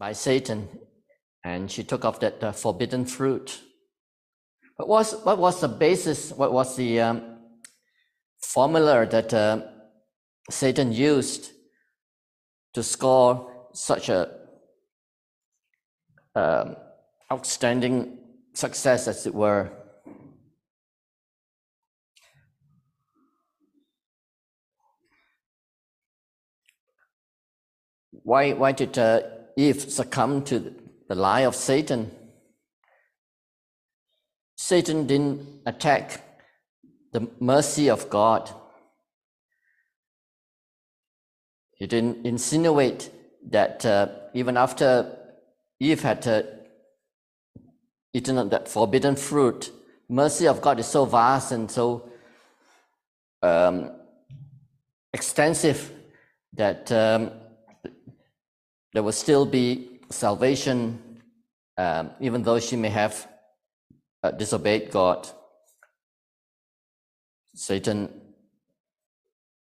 by Satan, and she took off that uh, forbidden fruit. But was, what was the basis? What was the um, formula that uh, Satan used to score such a um, outstanding success, as it were? Why, why did uh, Eve succumbed to the lie of Satan? Satan didn't attack the mercy of God. He didn't insinuate that uh, even after Eve had uh, eaten that forbidden fruit, mercy of God is so vast and so um, extensive that um, there will still be salvation, um, even though she may have uh, disobeyed God. Satan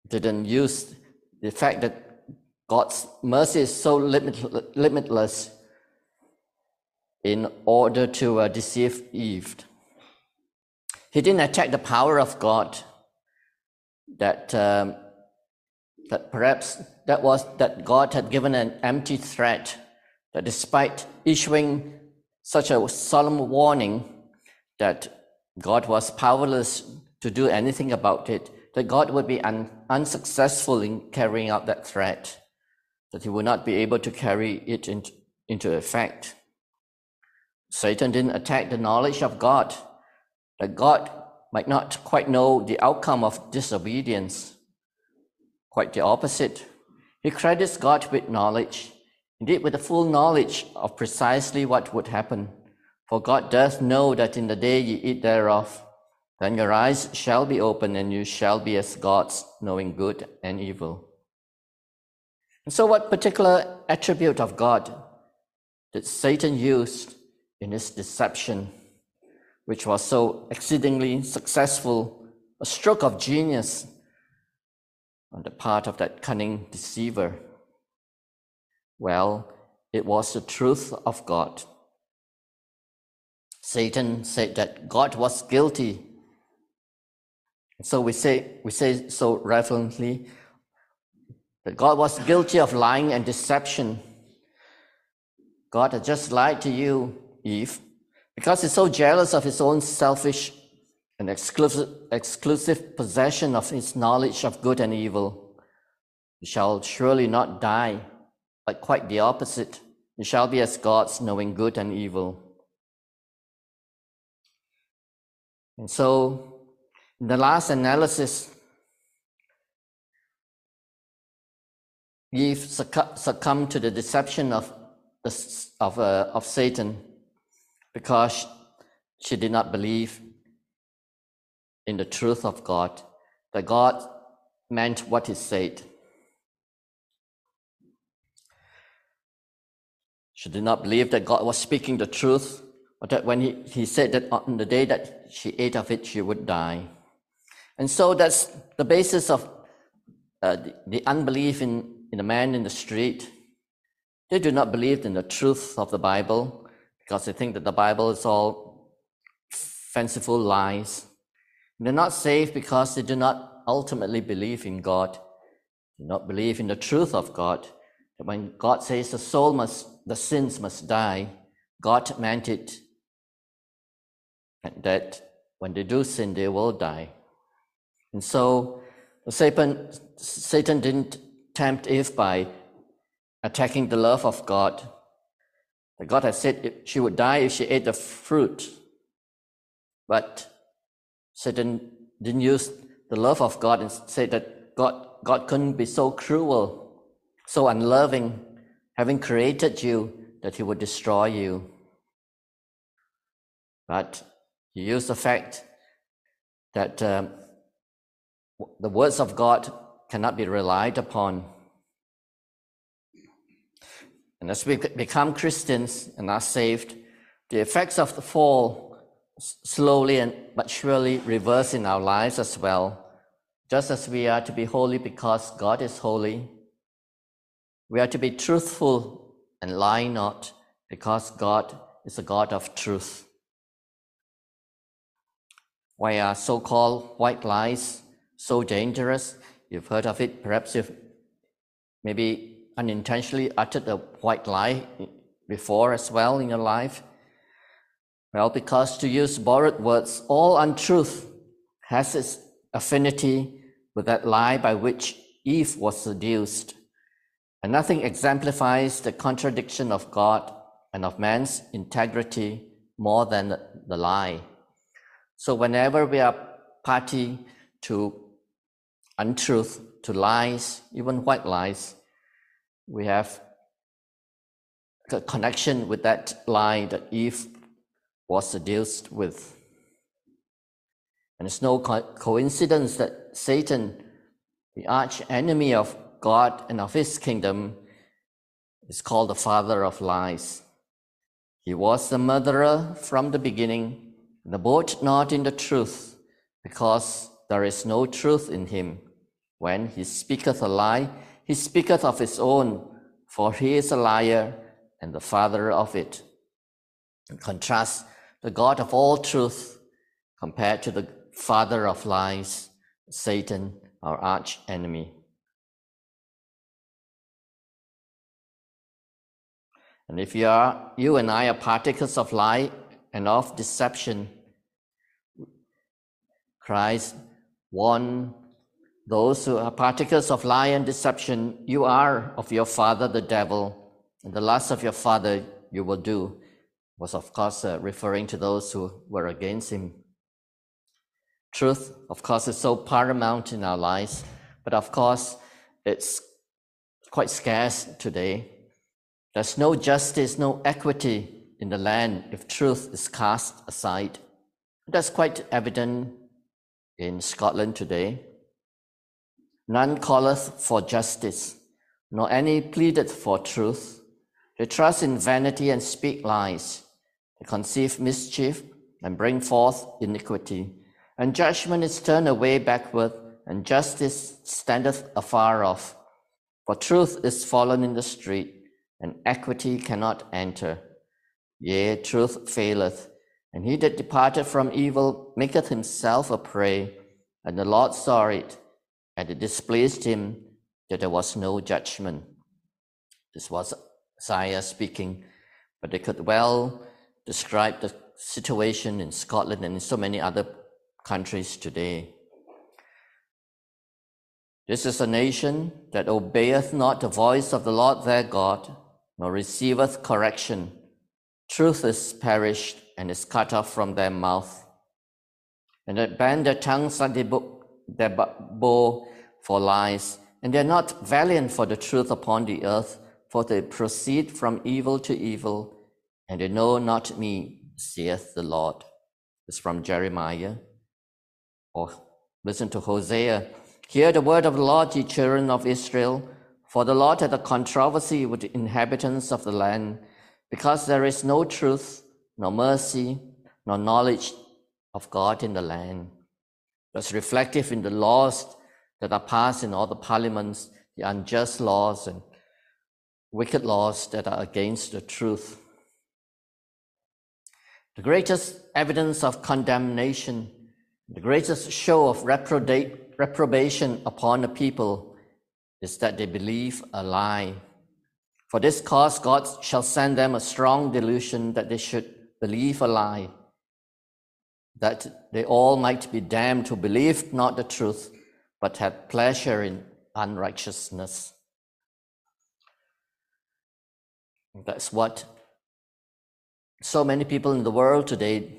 didn't use the fact that God's mercy is so limit, limitless in order to uh, deceive Eve. He didn't attack the power of God that um, that perhaps that was that God had given an empty threat, that despite issuing such a solemn warning that God was powerless to do anything about it, that God would be un- unsuccessful in carrying out that threat, that he would not be able to carry it in, into effect. Satan didn't attack the knowledge of God, that God might not quite know the outcome of disobedience, Quite the opposite. He credits God with knowledge, indeed with the full knowledge of precisely what would happen. For God does know that in the day ye eat thereof, then your eyes shall be opened and you shall be as gods, knowing good and evil. And so, what particular attribute of God did Satan use in his deception, which was so exceedingly successful, a stroke of genius on the part of that cunning deceiver? Well, it was the truth of God. Satan said that God was guilty. So we say, we say so reverently that God was guilty of lying and deception. God had just lied to you, Eve, because he's so jealous of his own selfish an exclusive, exclusive possession of his knowledge of good and evil. Shall surely not die, but quite the opposite. You shall be as gods, knowing good and evil. And so, in the last analysis, Eve succumbed to the deception of, of, uh, of Satan because she did not believe in the truth of God, that God meant what he said. She did not believe that God was speaking the truth, or that when he, he said that on the day that she ate of it, she would die. And so that's the basis of uh, the, the unbelief in, in the man in the street. They do not believe in the truth of the Bible because they think that the Bible is all fanciful lies. They're not saved because they do not ultimately believe in God, do not believe in the truth of God. That when God says the soul must, the sins must die, God meant it. That when they do sin, they will die. And so Satan, Satan didn't tempt Eve by attacking the love of God. God had said she would die if she ate the fruit. But Satan didn't use the love of God and say that God, God couldn't be so cruel, so unloving, having created you, that he would destroy you. But he used the fact that um, the words of God cannot be relied upon. And as we become Christians and are saved, the effects of the fall slowly and but surely reverse in our lives as well. Just as we are to be holy because God is holy, we are to be truthful and lie not, because God is a God of truth. Why are so called white lies so dangerous? You've heard of it. Perhaps you've maybe unintentionally uttered a white lie before as well in your life. Well, because to use borrowed words, all untruth has its affinity with that lie by which Eve was seduced. And nothing exemplifies the contradiction of God and of man's integrity more than the lie. So whenever we are party to untruth, to lies, even white lies, we have a connection with that lie that Eve was seduced with. And it's no co- coincidence that Satan, the arch enemy of God and of his kingdom, is called the father of lies. He was the murderer from the beginning, and abode not in the truth, because there is no truth in him. When he speaketh a lie, he speaketh of his own, for he is a liar and the father of it. In contrast, the God of all truth compared to the father of lies, Satan, our arch enemy. And if you are, you and I are partakers of lie and of deception, Christ warned those who are partakers of lie and deception, you are of your father the devil, and the lust of your father you will do, was of course uh, referring to those who were against him. Truth, of course, is so paramount in our lives, but of course, it's quite scarce today. There's no justice, no equity in the land if truth is cast aside. That's quite evident in Scotland today. None calleth for justice, nor any pleadeth for truth. They trust in vanity and speak lies. They conceive mischief and bring forth iniquity. And judgment is turned away backward, and justice standeth afar off. For truth is fallen in the street, and equity cannot enter. Yea, truth faileth, and he that departed from evil maketh himself a prey, and the Lord saw it and it displeased him that there was no judgment. This was Isaiah speaking, but they could well describe the situation in Scotland and in so many other countries today. This is a nation that obeyeth not the voice of the Lord their God, nor receiveth correction. Truth is perished and is cut off from their mouth. And that bend their tongues and they their bow for lies, and they are not valiant for the truth upon the earth, for they proceed from evil to evil, and they know not me, saith the Lord. It's from Jeremiah. Or listen to Hosea. Hear the word of the Lord, ye children of Israel, for the Lord had a controversy with the inhabitants of the land, because there is no truth, nor mercy, nor knowledge of God in the land. That's reflective in the laws that are passed in all the parliaments, the unjust laws and wicked laws that are against the truth. The greatest evidence of condemnation, the greatest show of reprobation upon a people is that they believe a lie. For this cause, God shall send them a strong delusion that they should believe a lie that they all might be damned who believed not the truth, but had pleasure in unrighteousness. That's what so many people in the world today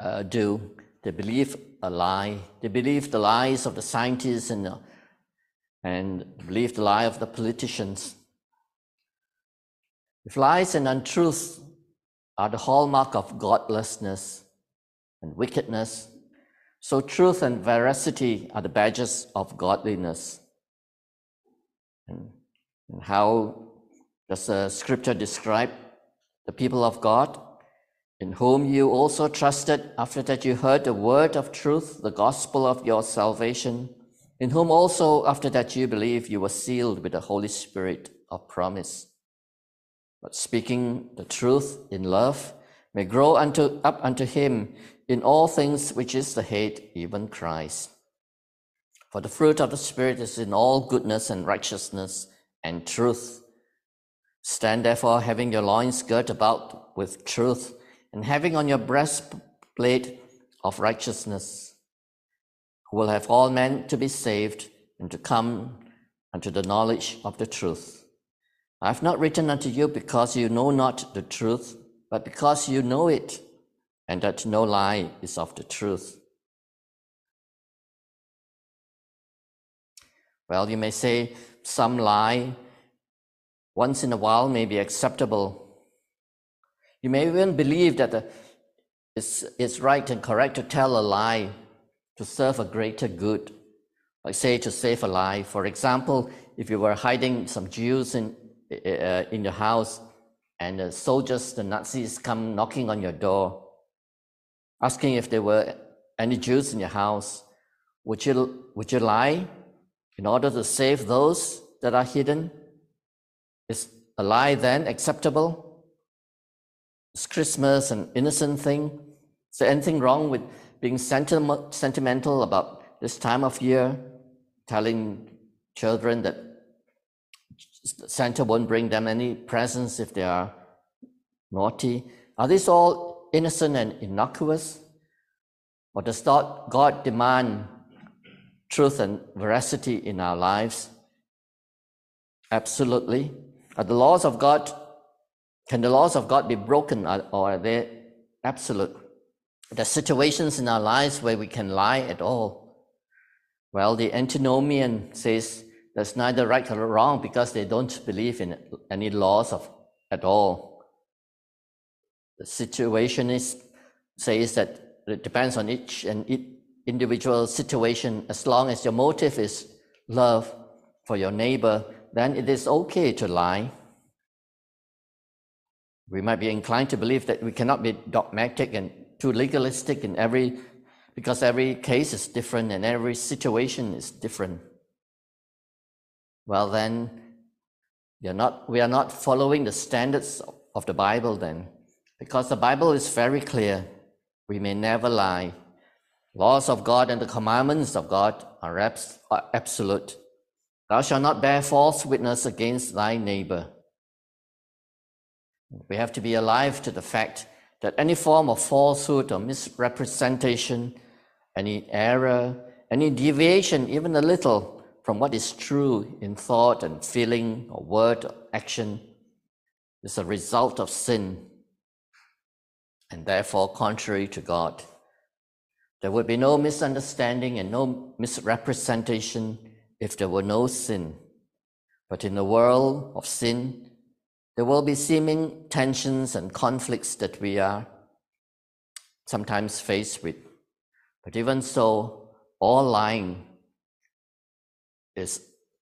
uh, do. They believe a lie. They believe the lies of the scientists and, uh, and believe the lie of the politicians. If lies and untruths are the hallmark of godlessness and wickedness. So truth and veracity are the badges of godliness. And, and how does the scripture describe the people of God? In whom you also trusted after that you heard the word of truth, the gospel of your salvation, in whom also after that you believe you were sealed with the Holy Spirit of promise but speaking the truth in love, may grow unto, up unto him in all things which is the head, even Christ. For the fruit of the Spirit is in all goodness and righteousness and truth. Stand therefore, having your loins girt about with truth, and having on your breastplate of righteousness, who will have all men to be saved and to come unto the knowledge of the truth. I have not written unto you because you know not the truth, but because you know it, and that no lie is of the truth. Well, you may say some lie once in a while may be acceptable. You may even believe that it's, it's right and correct to tell a lie to serve a greater good, like say to save a life. For example, if you were hiding some Jews in, uh, in your house and the soldiers, the Nazis come knocking on your door, asking if there were any Jews in your house, would you, would you lie in order to save those that are hidden? Is a lie then acceptable? Is Christmas an innocent thing? Is there anything wrong with being sentimental about this time of year, telling children that Santa won't bring them any presents if they are naughty. Are these all innocent and innocuous? Or does God demand truth and veracity in our lives? Absolutely. Are the laws of God, can the laws of God be broken or are they absolute? There are situations in our lives where we can lie at all. Well, the antinomian says there's neither right or wrong because they don't believe in any laws of at all. The situationist says that it depends on each and each individual situation. As long as your motive is love for your neighbor, then it is okay to lie. We might be inclined to believe that we cannot be dogmatic and too legalistic in every, because every case is different and every situation is different well, then you're not, we are not following the standards of the Bible then, because the Bible is very clear. We may never lie. Laws of God and the commandments of God are, are absolute. Thou shalt not bear false witness against thy neighbor. We have to be alive to the fact that any form of falsehood or misrepresentation, any error, any deviation, even a little, from what is true in thought and feeling or word or action is a result of sin and therefore contrary to God. There would be no misunderstanding and no misrepresentation if there were no sin. But in the world of sin, there will be seeming tensions and conflicts that we are sometimes faced with. But even so, all lying is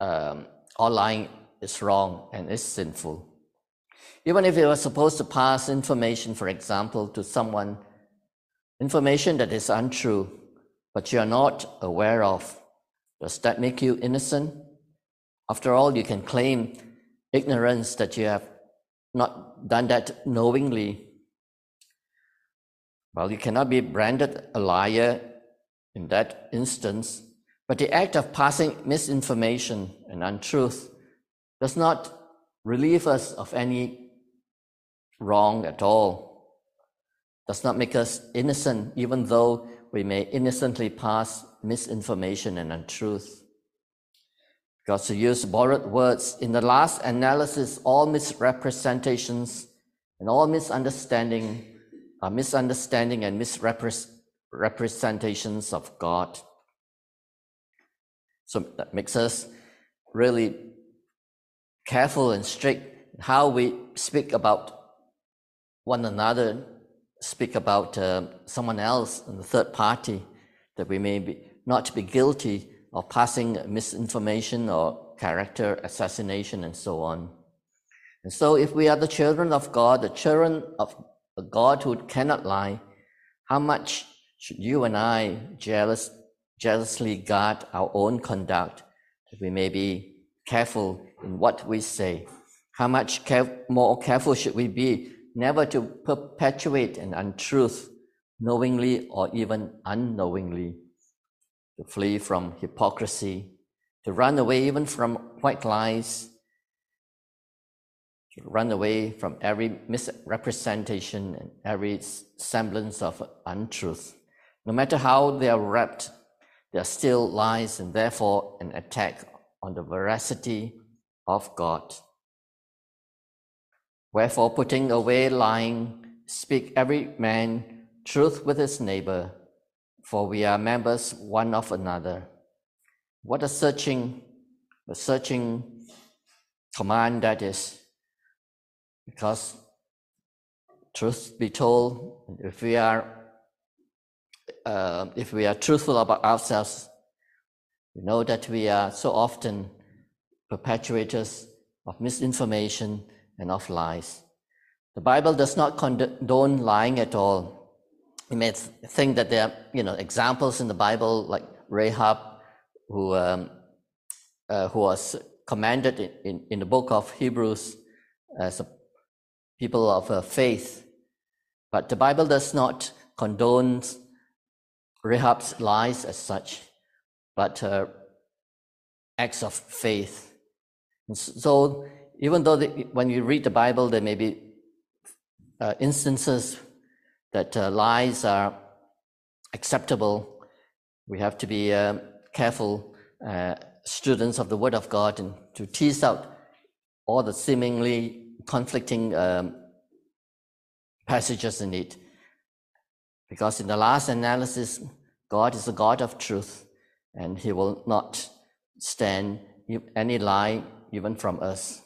um, all lying is wrong and is sinful. Even if you are supposed to pass information, for example, to someone, information that is untrue, but you are not aware of, does that make you innocent? After all, you can claim ignorance that you have not done that knowingly. Well, you cannot be branded a liar in that instance but the act of passing misinformation and untruth does not relieve us of any wrong at all, does not make us innocent, even though we may innocently pass misinformation and untruth. Because to use borrowed words, in the last analysis, all misrepresentations and all misunderstanding are misunderstanding and misrepresentations of God. So that makes us really careful and strict how we speak about one another, speak about uh, someone else and the third party, that we may be not be guilty of passing misinformation or character assassination and so on. And so, if we are the children of God, the children of a God who cannot lie, how much should you and I jealous jealously guard our own conduct, that we may be careful in what we say. How much care- more careful should we be never to perpetuate an untruth knowingly or even unknowingly, to flee from hypocrisy, to run away even from white lies, to run away from every misrepresentation and every semblance of untruth. No matter how they are wrapped, they are still lies and therefore an attack on the veracity of God. Wherefore, putting away lying, speak every man truth with his neighbor, for we are members one of another. What a searching, a searching command that is. Because truth be told, if we are uh, if we are truthful about ourselves, we know that we are so often perpetuators of misinformation and of lies. The Bible does not condone lying at all. You may think that there are, you know, examples in the Bible like Rahab, who um, uh, who was commanded in, in, in, the book of Hebrews as a people of uh, faith. But the Bible does not condone Rahab's lies as such, but uh, acts of faith. And so, even though when you read the Bible, there may be uh, instances that uh, lies are acceptable, we have to be uh, careful uh, students of the Word of God and to tease out all the seemingly conflicting um, passages in it because in the last analysis, God is a God of truth, and He will not stand any lie even from us.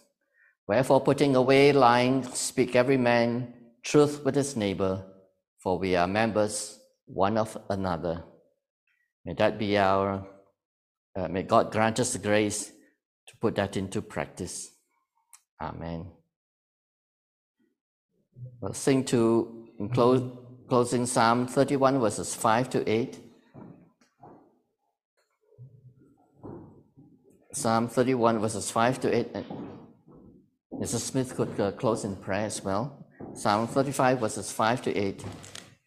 Wherefore, putting away lying, speak every man truth with his neighbor, for we are members one of another. May that be our, uh, may God grant us the grace to put that into practice. Amen. We'll sing to, close, closing Psalm 31, verses 5 to 8. Psalm 31, verses 5 to 8. Mrs. Smith could uh, close in prayer as well. Psalm 35, verses 5 to 8.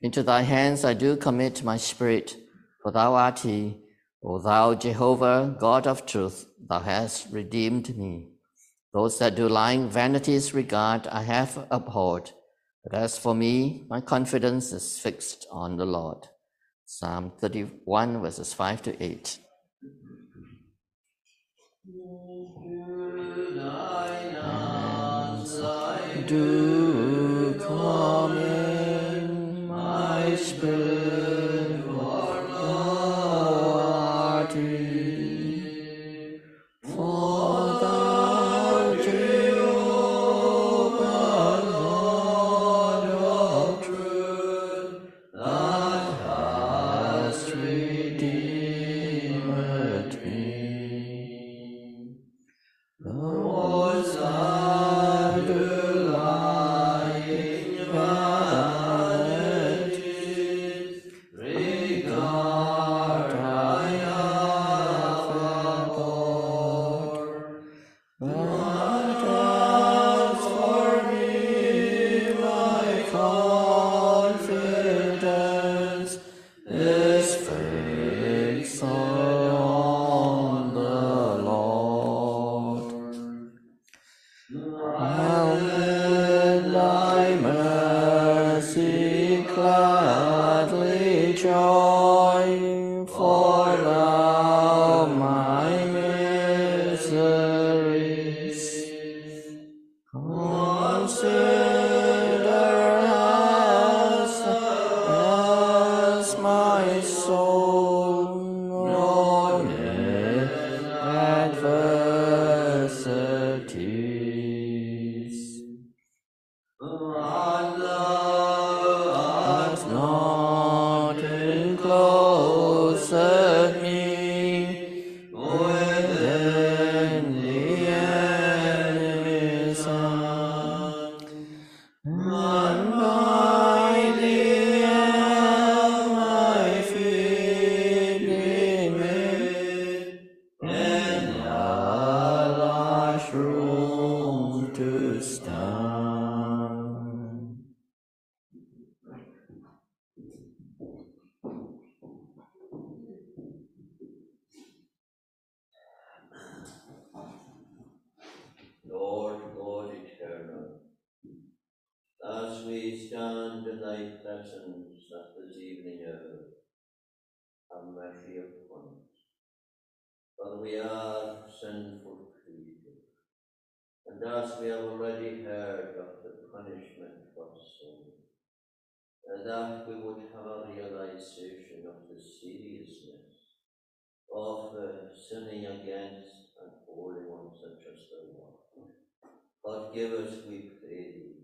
Into thy hands I do commit my spirit, for thou art he, O thou Jehovah, God of truth, thou hast redeemed me. Those that do lying vanities regard I have abhorred but as for me, my confidence is fixed on the Lord. Psalm 31, verses 5 to 8. Do that we would have a realization of the seriousness of uh, sinning against and holy one such as the Lord. give us, we pray thee,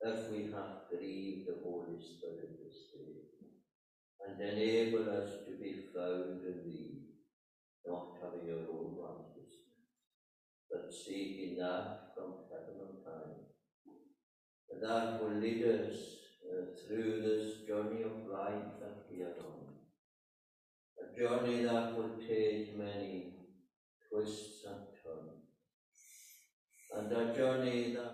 if we have grieved the Holy Spirit this day, and enable us to be found in thee, not having our own righteousness, but seeking that from heaven time, and that will lead us uh, through this journey of life that we are on, a journey that will take many twists and turns, and a journey that